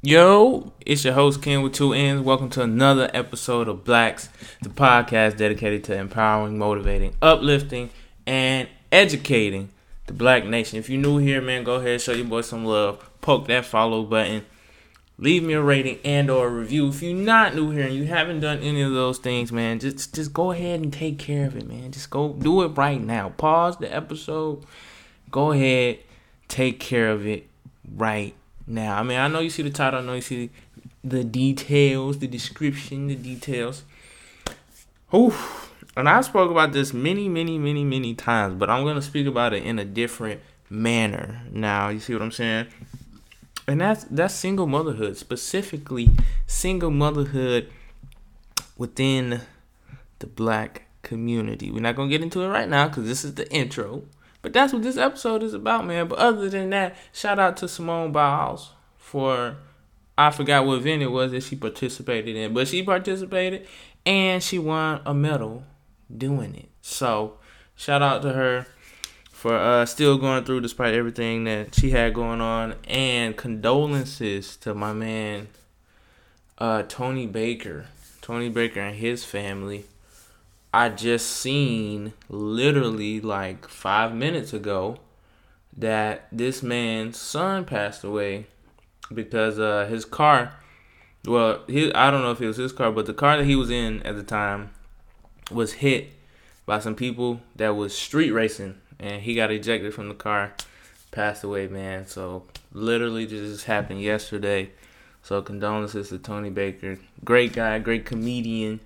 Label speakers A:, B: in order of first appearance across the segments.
A: Yo, it's your host Ken with two N's. Welcome to another episode of Blacks, the podcast dedicated to empowering, motivating, uplifting, and educating the Black Nation. If you're new here, man, go ahead, show your boy some love, poke that follow button, leave me a rating and or a review. If you're not new here and you haven't done any of those things, man, just just go ahead and take care of it, man. Just go do it right now. Pause the episode. Go ahead, take care of it right now. I mean, I know you see the title, I know you see the details, the description, the details. Oof. And I spoke about this many, many, many, many times, but I'm gonna speak about it in a different manner. Now, you see what I'm saying? And that's that's single motherhood, specifically single motherhood within the black community. We're not gonna get into it right now because this is the intro. But that's what this episode is about, man. But other than that, shout out to Simone Biles for I forgot what event it was that she participated in, but she participated and she won a medal doing it. So shout out to her for uh, still going through despite everything that she had going on, and condolences to my man uh, Tony Baker, Tony Baker and his family I just seen literally like five minutes ago that this man's son passed away because uh, his car, well, he, I don't know if it was his car, but the car that he was in at the time was hit by some people that was street racing, and he got ejected from the car, passed away, man. So literally just happened yesterday. So condolences to Tony Baker, great guy, great comedian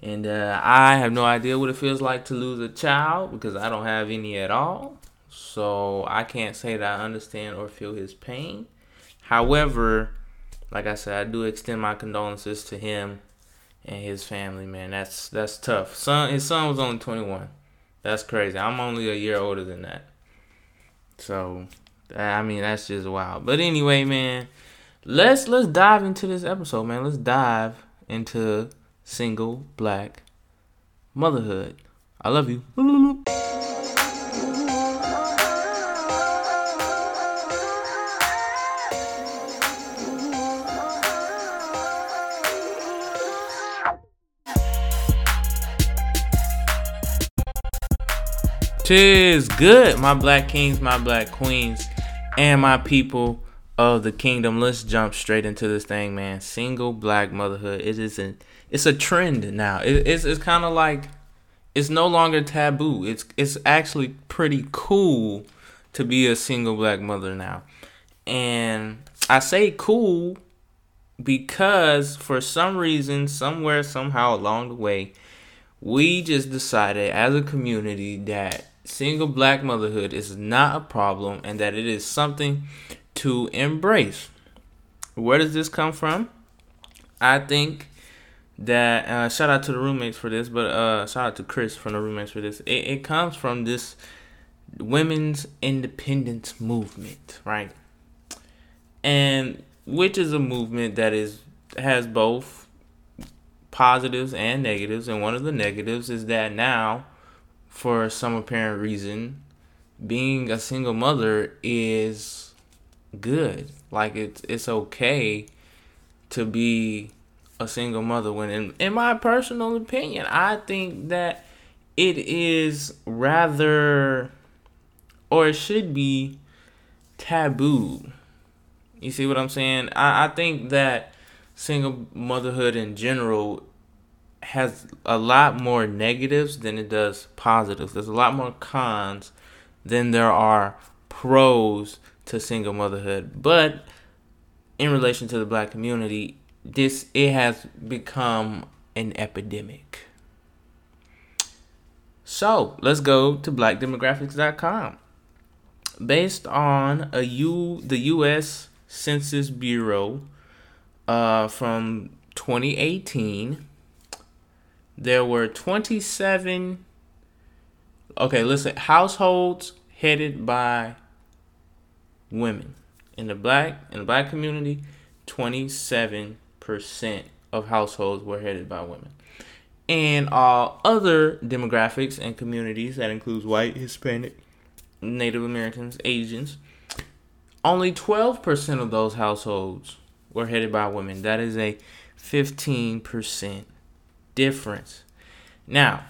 A: and uh, I have no idea what it feels like to lose a child because I don't have any at all. So I can't say that I understand or feel his pain. However, like I said, I do extend my condolences to him and his family, man. That's that's tough. Son his son was only 21. That's crazy. I'm only a year older than that. So, I mean, that's just wild. But anyway, man, let's let's dive into this episode, man. Let's dive into single black motherhood. I love you. Tis good, my black kings, my black queens, and my people of the kingdom. Let's jump straight into this thing, man. Single black motherhood. It is an it's a trend now. It, it's it's kind of like it's no longer taboo. It's it's actually pretty cool to be a single black mother now. And I say cool because for some reason, somewhere, somehow along the way, we just decided as a community that single black motherhood is not a problem and that it is something to embrace. Where does this come from? I think that uh, shout out to the roommates for this, but uh, shout out to Chris from the roommates for this. It, it comes from this women's independence movement, right? And which is a movement that is has both positives and negatives, and one of the negatives is that now, for some apparent reason, being a single mother is good. Like it's it's okay to be a single mother when in, my personal opinion i think that it is rather or it should be taboo. You see what i'm saying? I, I think that single motherhood in general has a lot more negatives than it does positives. There's a lot more cons than there are pros to single motherhood. But in relation to the black community this it has become an epidemic. So let's go to blackdemographics.com. Based on a U the US Census Bureau uh, from 2018, there were 27 okay, listen, households headed by women in the black in the black community, 27 percent of households were headed by women. And all other demographics and communities, that includes white, Hispanic, Native Americans, Asians, only 12% of those households were headed by women. That is a 15% difference. Now,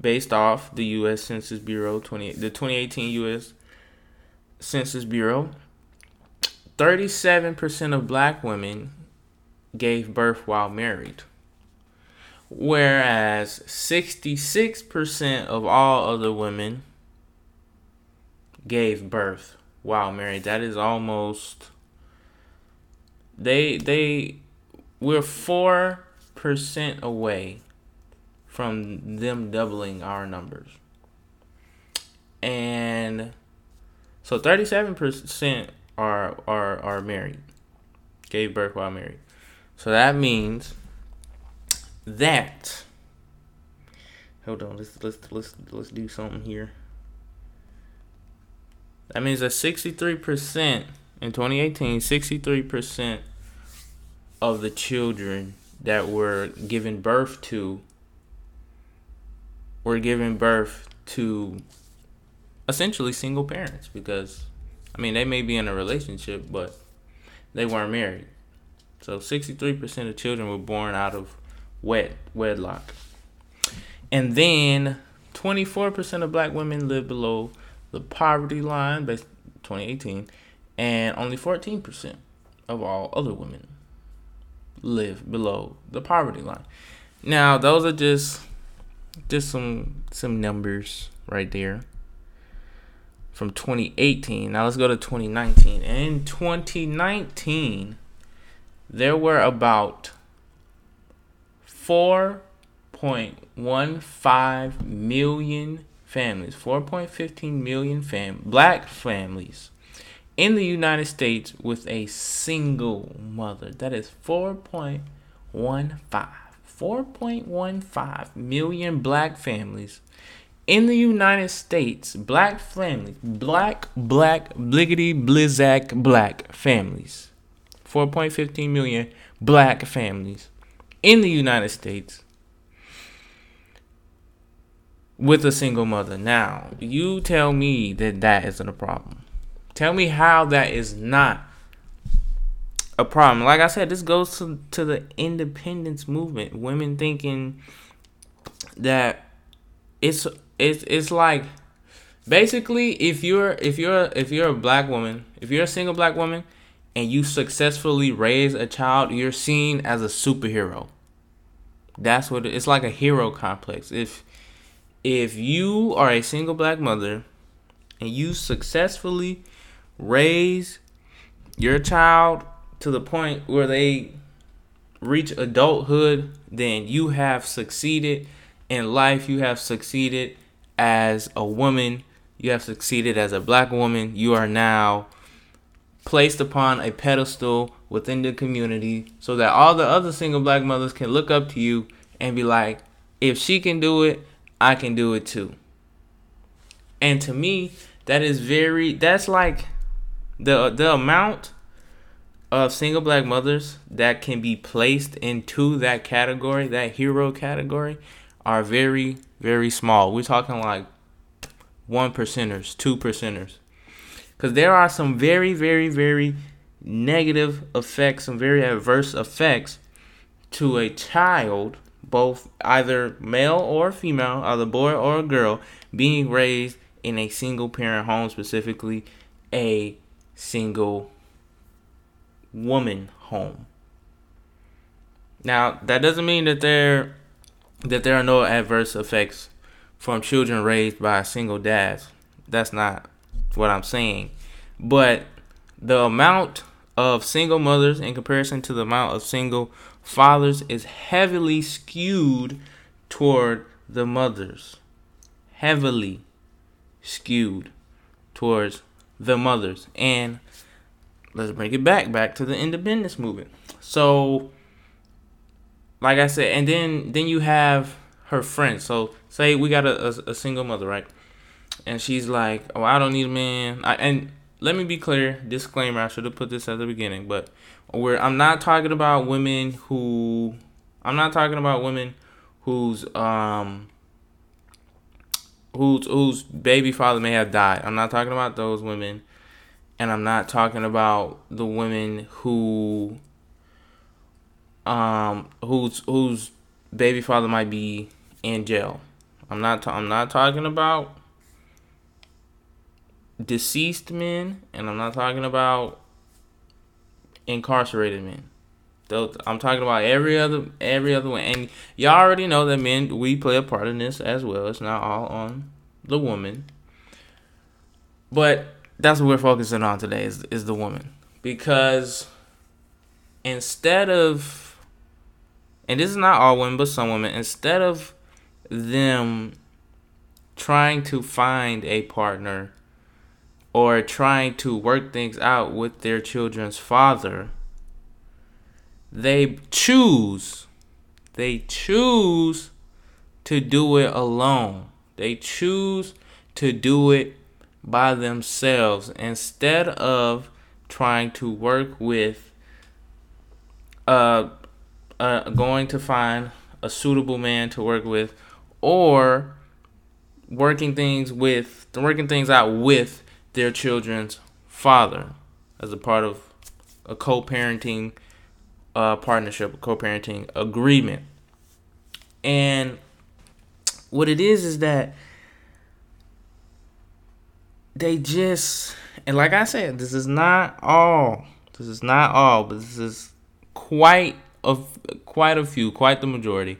A: based off the U.S. Census Bureau 20, the 2018 U.S. Census Bureau, 37% of black women gave birth while married, whereas 66% of all other women gave birth while married. That is almost they they we're four percent away from them doubling our numbers. And so 37% are are are married. Gave birth while married. So that means that hold on, let's let's let's let's do something here. That means that 63% in 2018, 63% of the children that were given birth to were given birth to essentially single parents because I mean they may be in a relationship but they weren't married. So 63% of children were born out of wed wedlock. And then 24% of black women live below the poverty line by 2018 and only 14% of all other women live below the poverty line. Now, those are just just some some numbers right there from 2018. Now let's go to 2019. And in 2019, there were about 4.15 million families, 4.15 million fam black families in the United States with a single mother. That is 4.15. 4.15 million black families in the United States. Black families. Black, black, bliggity, blizzak, black families. 4.15 million black families in the United States with a single mother. Now, you tell me that that isn't a problem. Tell me how that is not a problem. Like I said, this goes to, to the independence movement. Women thinking that it's it's it's like basically if you're if you're if you're a black woman, if you're a single black woman and you successfully raise a child, you're seen as a superhero. That's what it, it's like a hero complex. If if you are a single black mother and you successfully raise your child to the point where they reach adulthood, then you have succeeded in life. You have succeeded as a woman. You have succeeded as a black woman. You are now placed upon a pedestal within the community so that all the other single black mothers can look up to you and be like, if she can do it, I can do it too. And to me, that is very, that's like the the amount of single black mothers that can be placed into that category, that hero category, are very, very small. We're talking like one percenters, two percenters. Because there are some very, very, very negative effects, some very adverse effects to a child, both either male or female, either boy or girl, being raised in a single parent home, specifically a single woman home. Now, that doesn't mean that there that there are no adverse effects from children raised by single dads. That's not what I'm saying. But the amount of single mothers in comparison to the amount of single fathers is heavily skewed toward the mothers. Heavily skewed towards the mothers. And let's bring it back back to the independence movement. So like I said, and then then you have her friends. So say we got a, a, a single mother, right? And she's like, "Oh, I don't need a man." I, and let me be clear, disclaimer. I should have put this at the beginning, but where I'm not talking about women who, I'm not talking about women whose um whose whose baby father may have died. I'm not talking about those women. and I'm not talking about the women who um whose whose baby father might be in jail. I'm not ta- I'm not talking about deceased men and I'm not talking about incarcerated men. I'm talking about every other every other one, and y'all already know that men we play a part in this as well. It's not all on the woman, but that's what we're focusing on today is is the woman because instead of and this is not all women but some women. Instead of them trying to find a partner or trying to work things out with their children's father they choose they choose to do it alone. They choose to do it by themselves instead of trying to work with uh, uh going to find a suitable man to work with or working things with working things out with their children's father as a part of a co-parenting uh, partnership, a co-parenting agreement. And what it is is that they just and like I said, this is not all. This is not all, but this is quite a quite a few, quite the majority.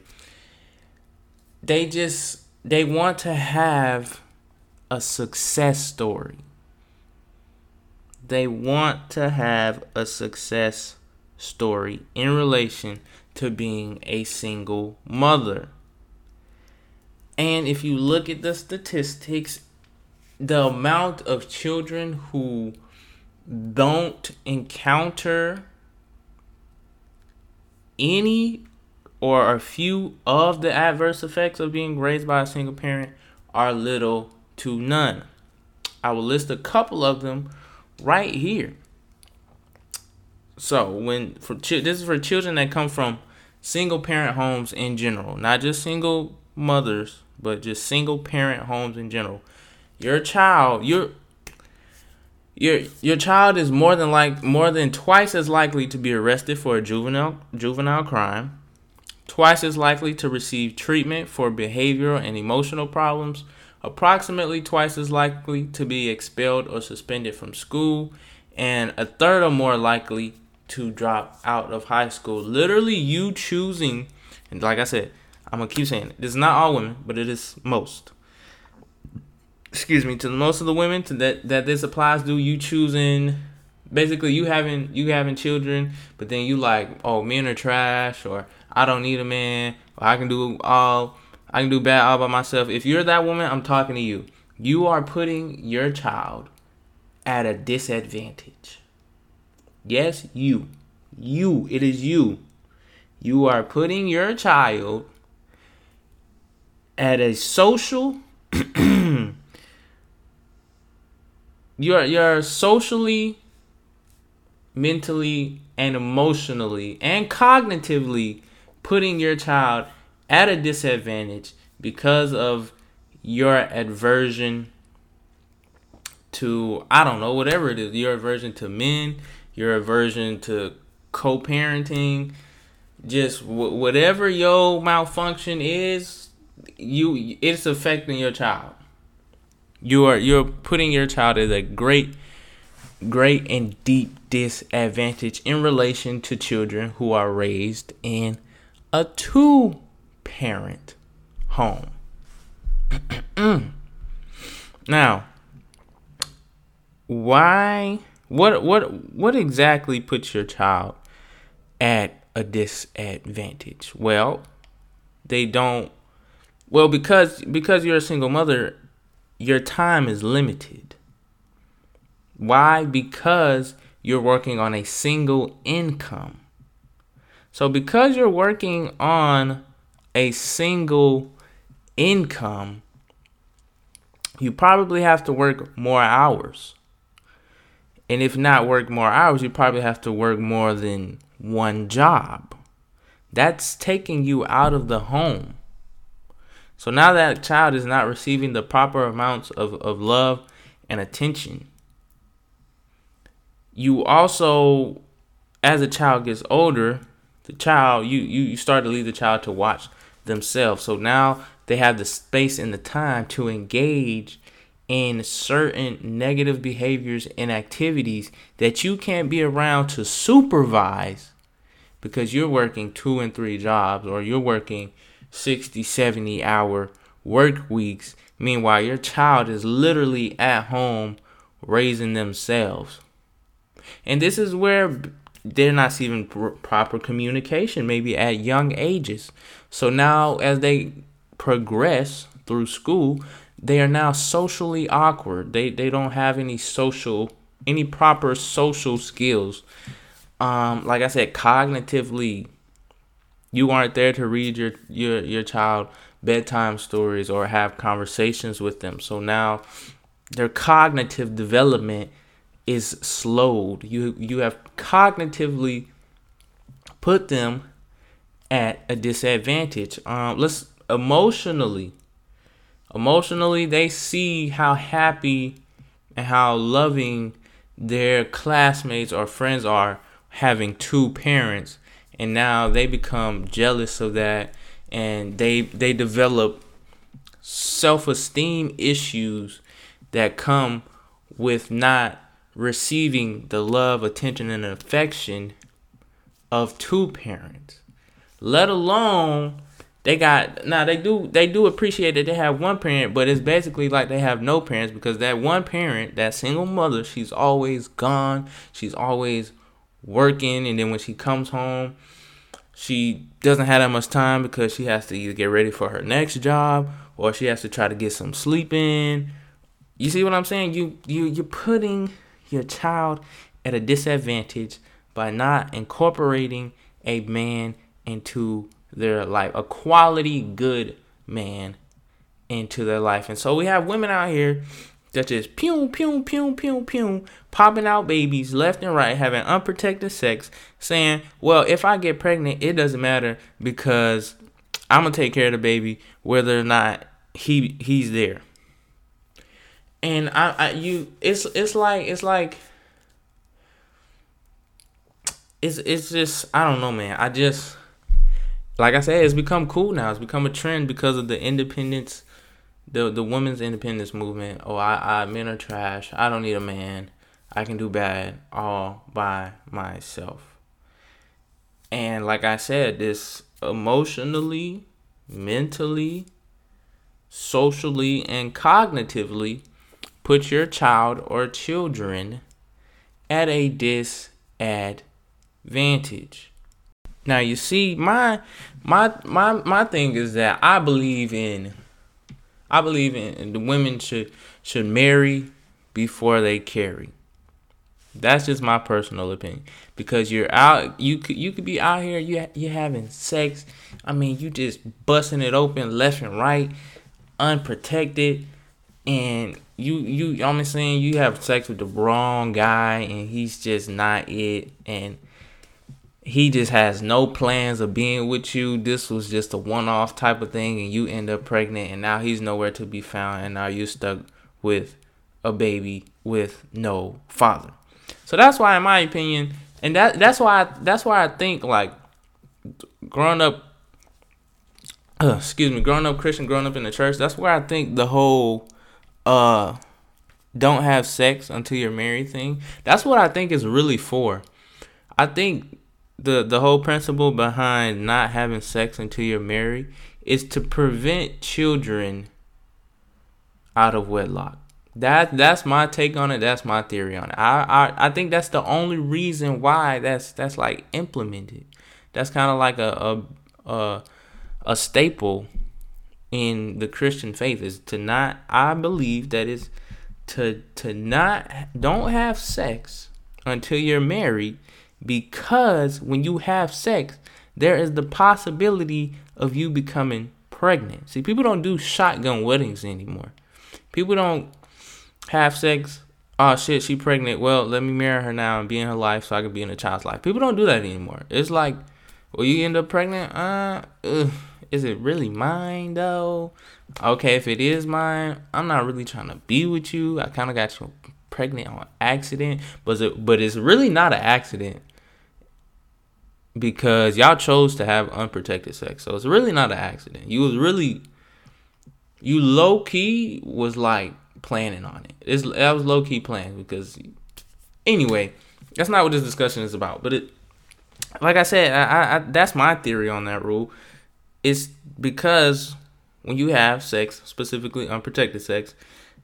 A: They just they want to have a success story. They want to have a success story in relation to being a single mother. And if you look at the statistics, the amount of children who don't encounter any or a few of the adverse effects of being raised by a single parent are little to none. I will list a couple of them right here. So, when for this is for children that come from single parent homes in general, not just single mothers, but just single parent homes in general your child, your your your child is more than like more than twice as likely to be arrested for a juvenile juvenile crime, twice as likely to receive treatment for behavioral and emotional problems, approximately twice as likely to be expelled or suspended from school, and a third or more likely to drop out of high school. Literally, you choosing, and like I said, I'm gonna keep saying it. This is not all women, but it is most excuse me, to most of the women to that that this applies to, you choosing basically you having you having children, but then you like, oh, men are trash, or I don't need a man, or I can do all I can do bad all by myself. If you're that woman, I'm talking to you. You are putting your child at a disadvantage. Yes, you. You. It is you. You are putting your child at a social you're you're socially, mentally, and emotionally and cognitively putting your child at a disadvantage because of your aversion to I don't know whatever it is your aversion to men, your aversion to co-parenting, just w- whatever your malfunction is, you it's affecting your child. You are you're putting your child at a great great and deep disadvantage in relation to children who are raised in a two parent home. now, why what what what exactly puts your child at a disadvantage? Well, they don't well because because you're a single mother your time is limited. Why? Because you're working on a single income. So, because you're working on a single income, you probably have to work more hours. And if not work more hours, you probably have to work more than one job. That's taking you out of the home. So now that child is not receiving the proper amounts of, of love and attention, you also, as a child gets older, the child you you, you start to leave the child to watch themselves. So now they have the space and the time to engage in certain negative behaviors and activities that you can't be around to supervise because you're working two and three jobs or you're working 60, 70 hour work weeks. Meanwhile, your child is literally at home raising themselves. And this is where they're not even proper communication, maybe at young ages. So now, as they progress through school, they are now socially awkward. They they don't have any social any proper social skills. Um, like I said, cognitively, you aren't there to read your your your child bedtime stories or have conversations with them. So now their cognitive development is slowed. You you have cognitively put them at a disadvantage. Um, let's emotionally Emotionally, they see how happy and how loving their classmates or friends are having two parents and now they become jealous of that and they they develop self-esteem issues that come with not receiving the love, attention and affection of two parents. Let alone they got now they do they do appreciate that they have one parent, but it's basically like they have no parents because that one parent, that single mother, she's always gone. She's always working, and then when she comes home, she doesn't have that much time because she has to either get ready for her next job or she has to try to get some sleep in. You see what I'm saying? You you you're putting your child at a disadvantage by not incorporating a man into their life, a quality good man into their life. And so we have women out here that just pew pew pew pew pew popping out babies left and right, having unprotected sex, saying, "Well, if I get pregnant, it doesn't matter because I'm gonna take care of the baby, whether or not he he's there." And I, I you, it's it's like it's like it's it's just I don't know, man. I just like I said, it's become cool now. It's become a trend because of the independence, the the women's independence movement. Oh, I, I men are trash. I don't need a man. I can do bad all by myself. And like I said, this emotionally, mentally, socially, and cognitively put your child or children at a disadvantage. Now you see, my my my my thing is that I believe in I believe in the women should should marry before they carry. That's just my personal opinion because you're out you could you could be out here you you having sex. I mean, you just busting it open left and right, unprotected and you you I'm saying you have sex with the wrong guy and he's just not it and he just has no plans of being with you. This was just a one off type of thing, and you end up pregnant, and now he's nowhere to be found, and now you're stuck with a baby with no father. So that's why, in my opinion, and that that's why I, that's why I think like growing up, uh, excuse me, growing up Christian, growing up in the church. That's where I think the whole uh don't have sex until you're married thing. That's what I think is really for. I think the the whole principle behind not having sex until you're married is to prevent children out of wedlock. That that's my take on it. That's my theory on it. I I, I think that's the only reason why that's that's like implemented. That's kind of like a, a a a staple in the Christian faith is to not. I believe that is to to not don't have sex until you're married because when you have sex, there is the possibility of you becoming pregnant. See, people don't do shotgun weddings anymore. People don't have sex. Oh shit, she pregnant. Well, let me marry her now and be in her life so I can be in a child's life. People don't do that anymore. It's like, well, you end up pregnant. Uh, ugh, is it really mine though? Okay, if it is mine, I'm not really trying to be with you. I kind of got you pregnant on accident, but it, but it's really not an accident because y'all chose to have unprotected sex. So it's really not an accident. You was really you low key was like planning on it. It's that was low key planning because anyway, that's not what this discussion is about. But it, like I said, I, I that's my theory on that rule. It's because when you have sex, specifically unprotected sex,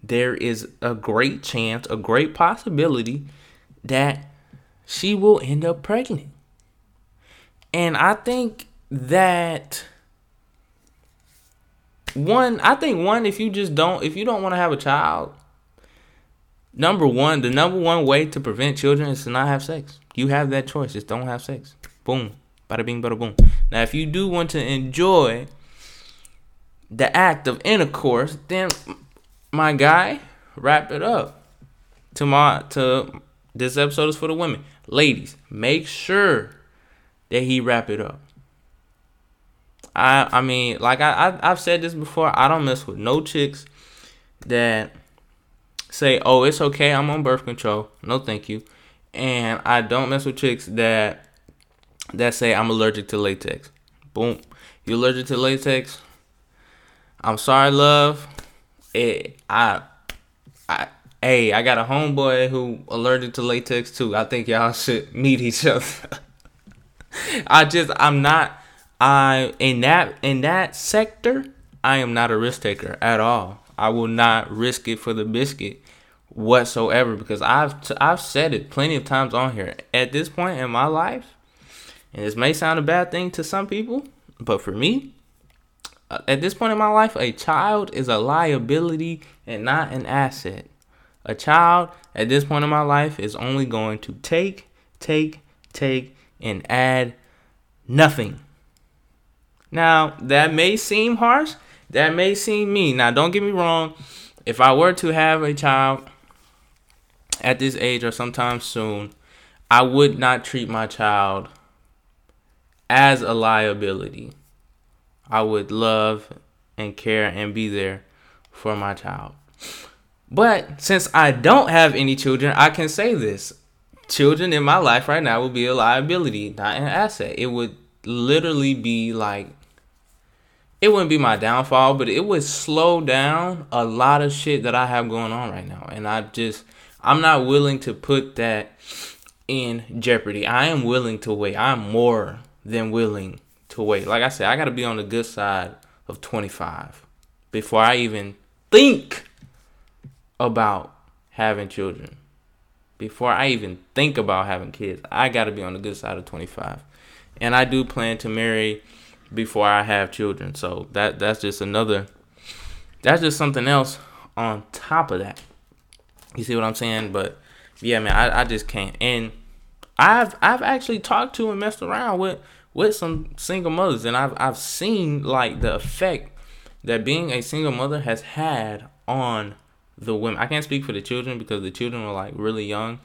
A: there is a great chance, a great possibility that she will end up pregnant. And I think that one, I think one, if you just don't, if you don't want to have a child, number one, the number one way to prevent children is to not have sex. You have that choice. Just don't have sex. Boom. Bada bing, bada boom. Now, if you do want to enjoy the act of intercourse, then my guy, wrap it up. To my to this episode is for the women. Ladies, make sure that he wrap it up. I I mean, like I, I I've said this before. I don't mess with no chicks that say, "Oh, it's okay. I'm on birth control." No, thank you. And I don't mess with chicks that that say I'm allergic to latex. Boom. You allergic to latex? I'm sorry, love. It, I, I, hey, I got a homeboy who allergic to latex too. I think y'all should meet each other. I just, I'm not I in that in that sector, I am not a risk taker at all. I will not risk it for the biscuit whatsoever because I've t- I've said it plenty of times on here. At this point in my life, and this may sound a bad thing to some people, but for me, uh, at this point in my life, a child is a liability and not an asset. A child at this point in my life is only going to take, take, take, and add nothing. Now, that may seem harsh, that may seem mean. Now, don't get me wrong. If I were to have a child at this age or sometime soon, I would not treat my child as a liability. I would love and care and be there for my child. But since I don't have any children, I can say this. Children in my life right now would be a liability, not an asset. It would literally be like it wouldn't be my downfall, but it would slow down a lot of shit that I have going on right now. And I just, I'm not willing to put that in jeopardy. I am willing to wait. I'm more than willing to wait. Like I said, I got to be on the good side of 25 before I even think about having children. Before I even think about having kids, I got to be on the good side of 25. And I do plan to marry before I have children. So that that's just another that's just something else on top of that. You see what I'm saying? But yeah, man, I, I just can't. And I've I've actually talked to and messed around with with some single mothers and I've I've seen like the effect that being a single mother has had on the women. I can't speak for the children because the children were like really young.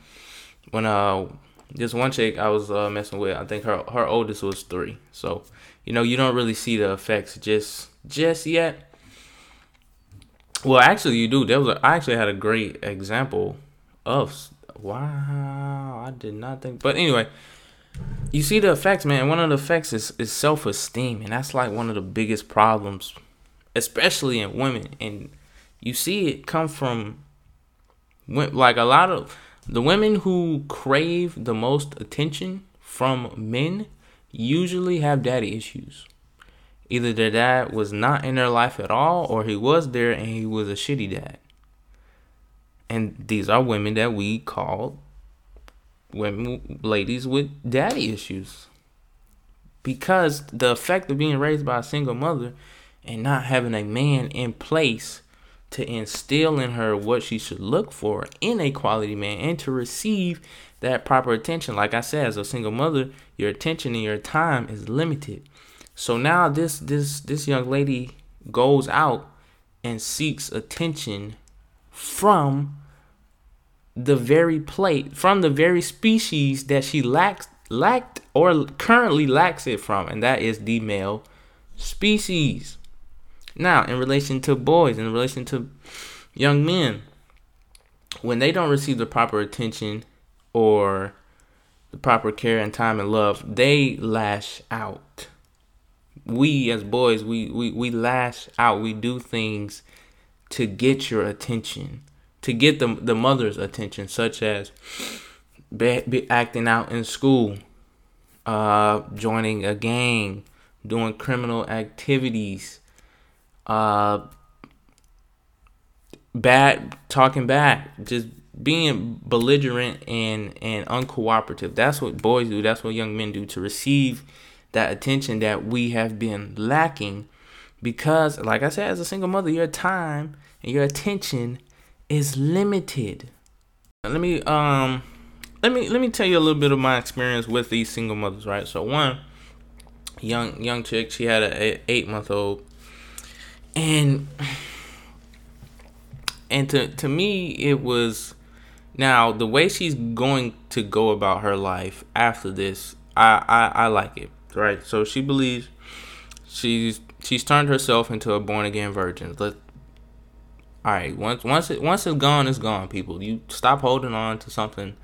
A: When uh this one chick I was uh, messing with, I think her her oldest was three. So you know you don't really see the effects just just yet. Well, actually, you do. There was a, I actually had a great example of wow. I did not think, but anyway, you see the effects, man. One of the effects is is self esteem, and that's like one of the biggest problems, especially in women. And you see it come from like a lot of the women who crave the most attention from men usually have daddy issues. Either their dad was not in their life at all, or he was there and he was a shitty dad. And these are women that we call women, ladies with daddy issues. Because the effect of being raised by a single mother and not having a man in place to instill in her what she should look for in a quality man and to receive that proper attention. Like I said, as a single mother, your attention and your time is limited. So now this this this young lady goes out and seeks attention from the very plate from the very species that she lacks lacked or currently lacks it from and that is the male species now, in relation to boys, in relation to young men, when they don't receive the proper attention or the proper care and time and love, they lash out. We as boys, we, we, we lash out. We do things to get your attention, to get the, the mother's attention, such as be, be acting out in school, uh, joining a gang, doing criminal activities, uh, bad talking back, just being belligerent and and uncooperative. That's what boys do. That's what young men do to receive that attention that we have been lacking because like I said as a single mother, your time and your attention is limited. Let me um let me let me tell you a little bit of my experience with these single mothers, right? So one young young chick, she had a, 8 month old and and to to me it was now the way she's going to go about her life after this I, I i like it right? So she believes she's she's turned herself into a born again virgin. Let all right once once it once it's gone it's gone people. You stop holding on to something.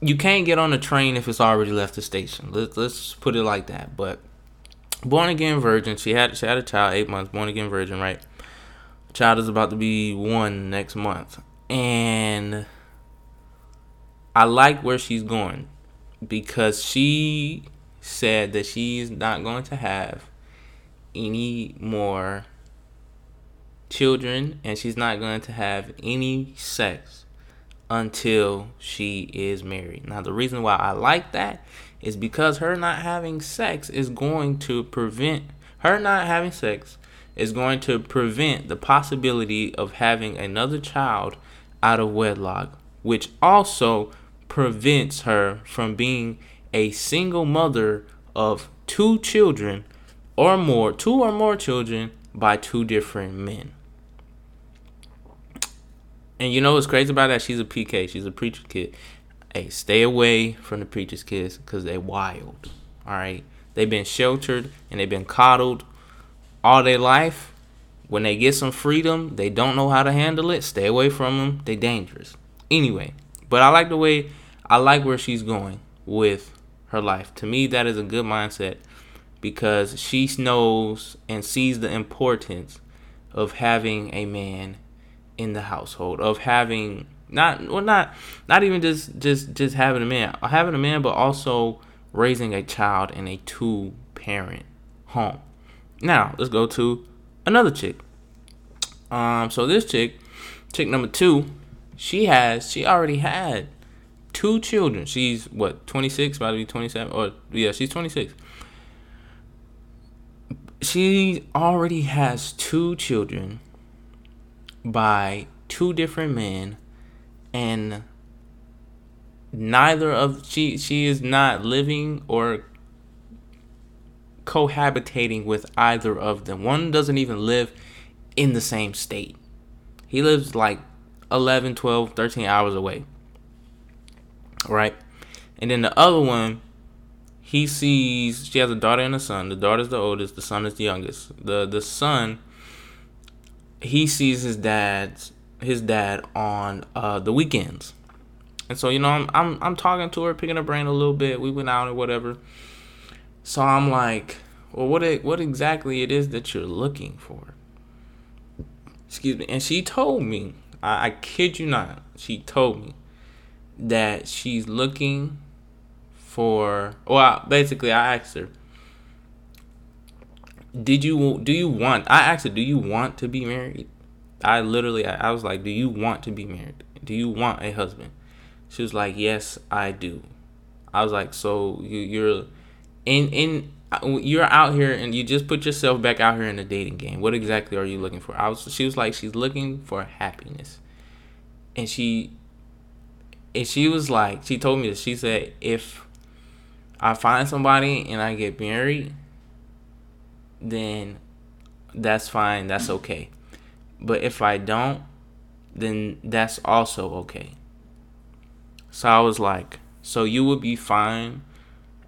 A: You can't get on a train if it's already left the station. Let's let's put it like that but born again virgin she had she had a child eight months born again virgin right Child is about to be one next month. And I like where she's going because she said that she's not going to have any more children and she's not going to have any sex until she is married. Now, the reason why I like that is because her not having sex is going to prevent her not having sex is going to prevent the possibility of having another child out of wedlock, which also prevents her from being a single mother of two children or more, two or more children by two different men. And you know what's crazy about that? She's a PK. She's a preacher kid. Hey, stay away from the preacher's kids because they're wild. All right, they've been sheltered and they've been coddled all their life. When they get some freedom, they don't know how to handle it. Stay away from them. They dangerous. Anyway, but I like the way I like where she's going with her life. To me, that is a good mindset because she knows and sees the importance of having a man in the household, of having not well not not even just just just having a man, having a man, but also raising a child in a two parent home. Now, let's go to another chick. Um, so this chick, chick number two, she has, she already had two children. She's what, 26, about to be 27, or yeah, she's 26. She already has two children by two different men, and neither of she she is not living or cohabitating with either of them. One doesn't even live in the same state. He lives like 11, 12, 13 hours away. Right? And then the other one, he sees she has a daughter and a son. The daughter's the oldest, the son is the youngest. The the son he sees his dad's his dad on uh, the weekends. And so, you know, I'm I'm I'm talking to her, picking her brain a little bit. We went out or whatever. So I'm like, well, what it, what exactly it is that you're looking for? Excuse me. And she told me, I, I kid you not, she told me that she's looking for. Well, basically, I asked her, "Did you do you want?" I asked her, "Do you want to be married?" I literally, I, I was like, "Do you want to be married? Do you want a husband?" She was like, "Yes, I do." I was like, "So you, you're in in you're out here and you just put yourself back out here in the dating game. What exactly are you looking for? I was she was like she's looking for happiness. And she and she was like she told me that she said if I find somebody and I get married then that's fine, that's okay. But if I don't, then that's also okay. So I was like, so you would be fine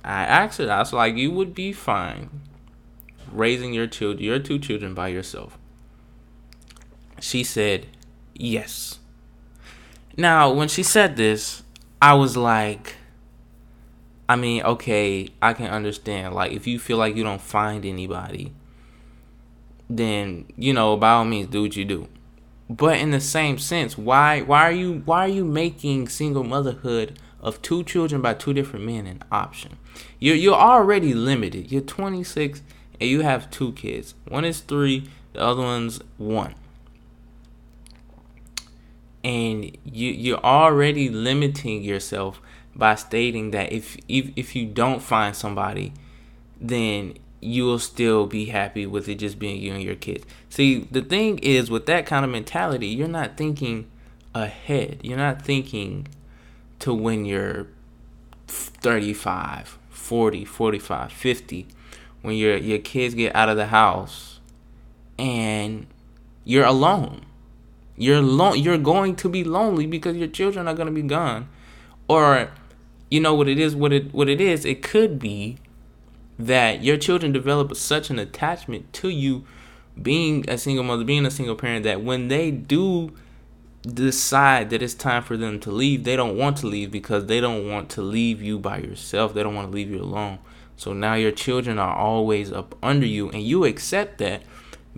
A: I asked her, I was like, you would be fine raising your children, your two children by yourself. She said, yes. Now, when she said this, I was like, I mean, okay, I can understand. Like, if you feel like you don't find anybody, then you know, by all means, do what you do. But in the same sense, why why are you why are you making single motherhood of two children by two different men an option? You're you're already limited. You're 26 and you have two kids. One is three, the other one's one. And you you're already limiting yourself by stating that if if if you don't find somebody, then you will still be happy with it just being you and your kids. See, the thing is with that kind of mentality, you're not thinking ahead. You're not thinking to when you're 35, 40, 45, 50 when your your kids get out of the house and you're alone. You're alone. You're going to be lonely because your children are going to be gone. Or you know what it is what it what it is, it could be that your children develop such an attachment to you being a single mother, being a single parent, that when they do decide that it's time for them to leave, they don't want to leave because they don't want to leave you by yourself. They don't want to leave you alone. So now your children are always up under you, and you accept that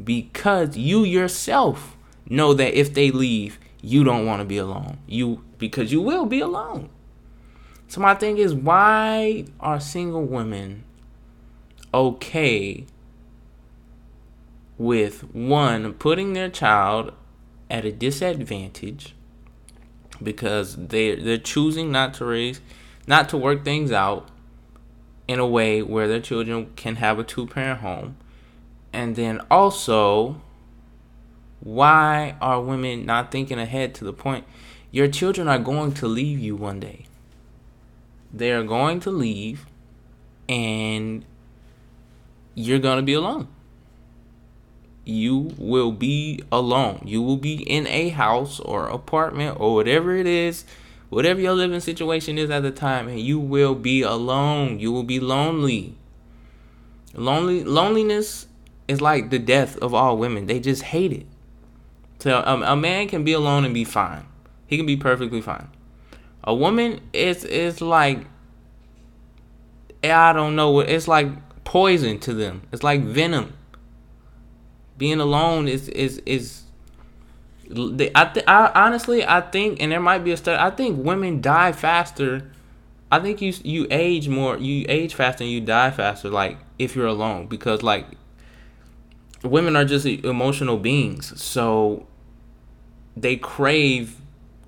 A: because you yourself know that if they leave, you don't want to be alone. You because you will be alone. So my thing is, why are single women okay with one putting their child at a disadvantage because they they're choosing not to raise not to work things out in a way where their children can have a two parent home. And then also why are women not thinking ahead to the point your children are going to leave you one day. They are going to leave and you're to be alone. You will be alone. You will be in a house or apartment or whatever it is, whatever your living situation is at the time, and you will be alone. You will be lonely. Lonely loneliness is like the death of all women. They just hate it. So um, a man can be alone and be fine. He can be perfectly fine. A woman is is like I don't know what it's like poison to them. It's like venom. Being alone is is is. I, th- I honestly I think, and there might be a study. I think women die faster. I think you you age more. You age faster and you die faster. Like if you're alone, because like women are just emotional beings, so they crave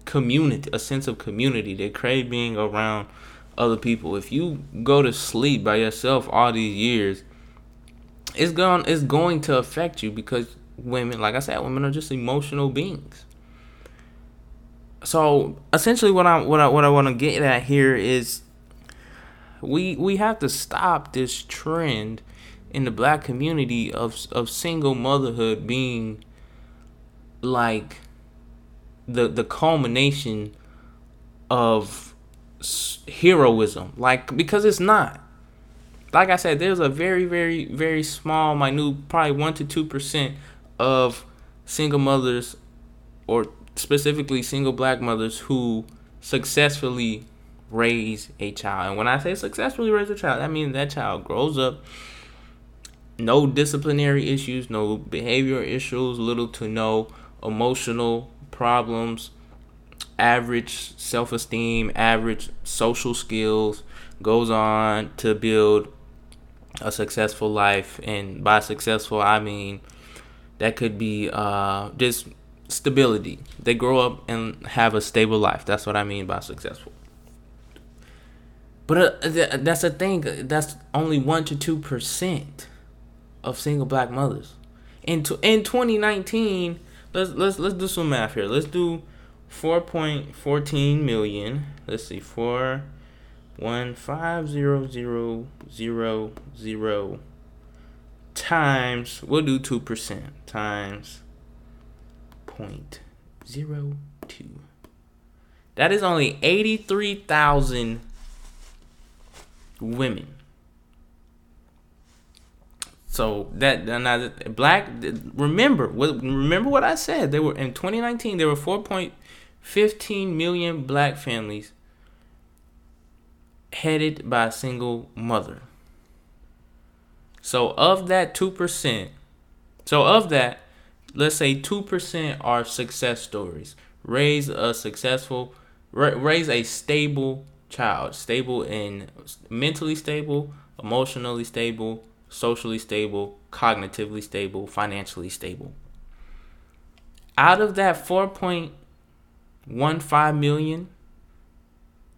A: community, a sense of community. They crave being around other people. If you go to sleep by yourself all these years, it's going it's going to affect you because women, like I said, women are just emotional beings. So essentially, what I what I what I want to get at here is we we have to stop this trend in the black community of of single motherhood being like the the culmination of heroism. Like because it's not. Like i said there's a very very very small minute probably 1 to 2% of single mothers or specifically single black mothers who successfully raise a child. And when i say successfully raise a child that means that child grows up. No disciplinary issues no behavioral issues little to no emotional problems average self esteem, average social skills, goes on to build a successful life. And by successful, I mean that could be uh, just stability. They grow up and have a stable life. That's what I mean by successful. But uh, that's the thing. That's only one to two percent of single black mothers. In t- in 2019, let's let's let's do some math here. Let's do 4.14 million. Let's see, four one five zero zero zero zero times we'll do two percent times point zero two. That is only eighty three thousand women. So that now black remember what remember what I said. They were in 2019 there were 4. 15 million black families headed by a single mother. So of that 2%, so of that, let's say 2% are success stories. Raise a successful raise a stable child, stable and mentally stable, emotionally stable, socially stable, cognitively stable, financially stable. Out of that 4.15 million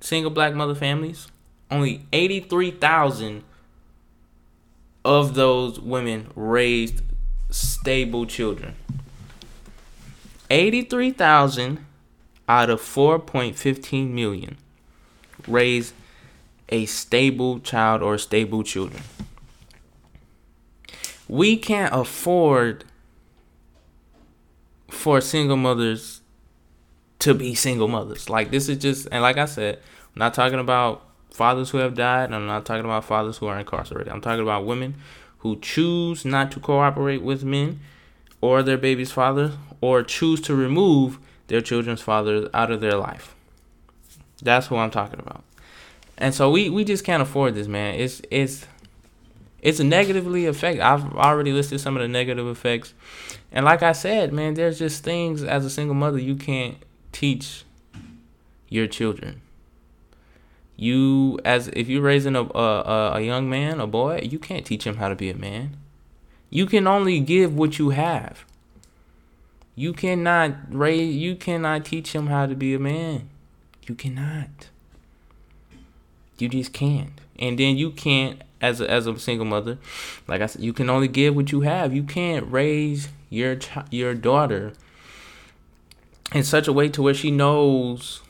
A: single black mother families, only 83,000 of those women raised stable children. 83,000 out of 4.15 million raised a stable child or stable children. We can't afford for single mothers to be single mothers. Like this is just and like I said, I'm not talking about fathers who have died, I'm not talking about fathers who are incarcerated. I'm talking about women who choose not to cooperate with men or their baby's father or choose to remove their children's fathers out of their life. That's what I'm talking about. And so we, we just can't afford this, man. It's it's it's negatively affect. I've already listed some of the negative effects, and like I said, man, there's just things as a single mother you can't teach your children. You as if you're raising a a, a young man, a boy, you can't teach him how to be a man. You can only give what you have. You cannot raise. You cannot teach him how to be a man. You cannot. You just can't. And then you can't, as a, as a single mother, like I said, you can only give what you have. You can't raise your ch- your daughter in such a way to where she knows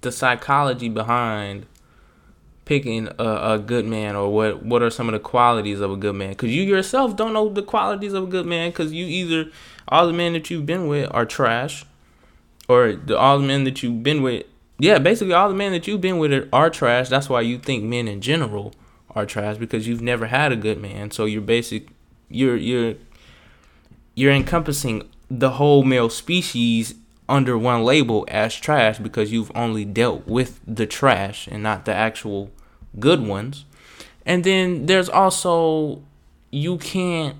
A: the psychology behind picking a, a good man or what what are some of the qualities of a good man. Because you yourself don't know the qualities of a good man because you either all the men that you've been with are trash or the, all the men that you've been with yeah basically all the men that you've been with are trash. That's why you think men in general are trash because you've never had a good man. So you're basic you're you're you're encompassing the whole male species under one label as trash because you've only dealt with the trash and not the actual good ones. And then there's also you can't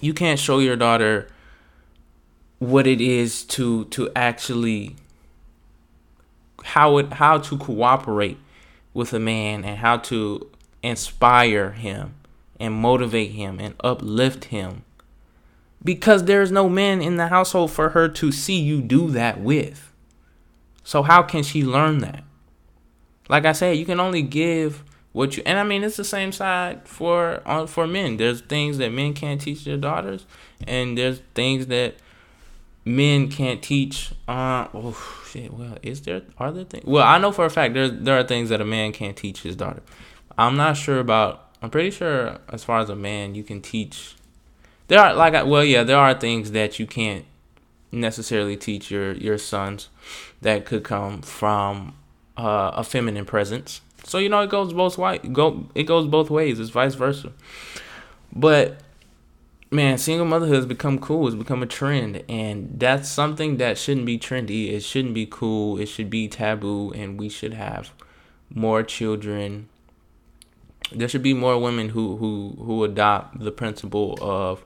A: you can't show your daughter what it is to to actually how it how to cooperate with a man and how to inspire him and motivate him and uplift him because there's no man in the household for her to see you do that with. So how can she learn that? Like I said, you can only give what you and I mean it's the same side for uh, for men. There's things that men can't teach their daughters and there's things that men can't teach uh oh shit, well, is there are there things Well, I know for a fact there's there are things that a man can't teach his daughter. I'm not sure about I'm pretty sure as far as a man you can teach there are like well yeah there are things that you can't necessarily teach your your sons that could come from uh, a feminine presence. So you know it goes both way go it goes both ways. It's vice versa. But man single motherhood has become cool. It's become a trend. And that's something that shouldn't be trendy. It shouldn't be cool. It should be taboo. And we should have more children. There should be more women who who who adopt the principle of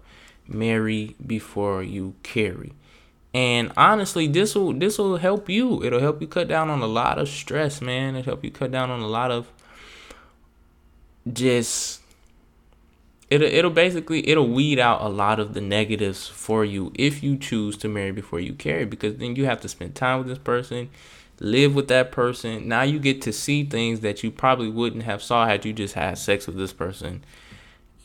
A: marry before you carry. And honestly, this will this will help you. It'll help you cut down on a lot of stress, man. It'll help you cut down on a lot of just it'll it'll basically it'll weed out a lot of the negatives for you if you choose to marry before you carry because then you have to spend time with this person live with that person now you get to see things that you probably wouldn't have saw had you just had sex with this person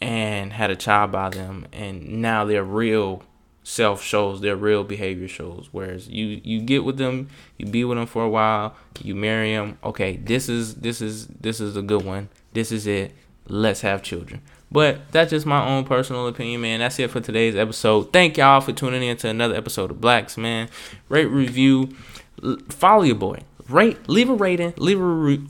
A: and had a child by them and now their real self shows their real behavior shows. Whereas you you get with them you be with them for a while you marry them okay this is this is this is a good one. This is it. Let's have children. But that's just my own personal opinion man. That's it for today's episode. Thank y'all for tuning in to another episode of blacks man. Rate review follow your boy rate leave a rating leave a re-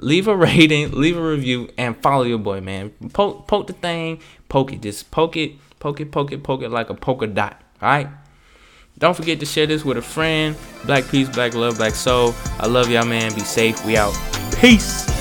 A: leave a rating, leave a review, and follow your boy, man. Poke, poke the thing, poke it, just poke it, poke it, poke it, poke it like a polka dot. All right. Don't forget to share this with a friend. Black peace, black love, black soul. I love y'all, man. Be safe. We out. Peace.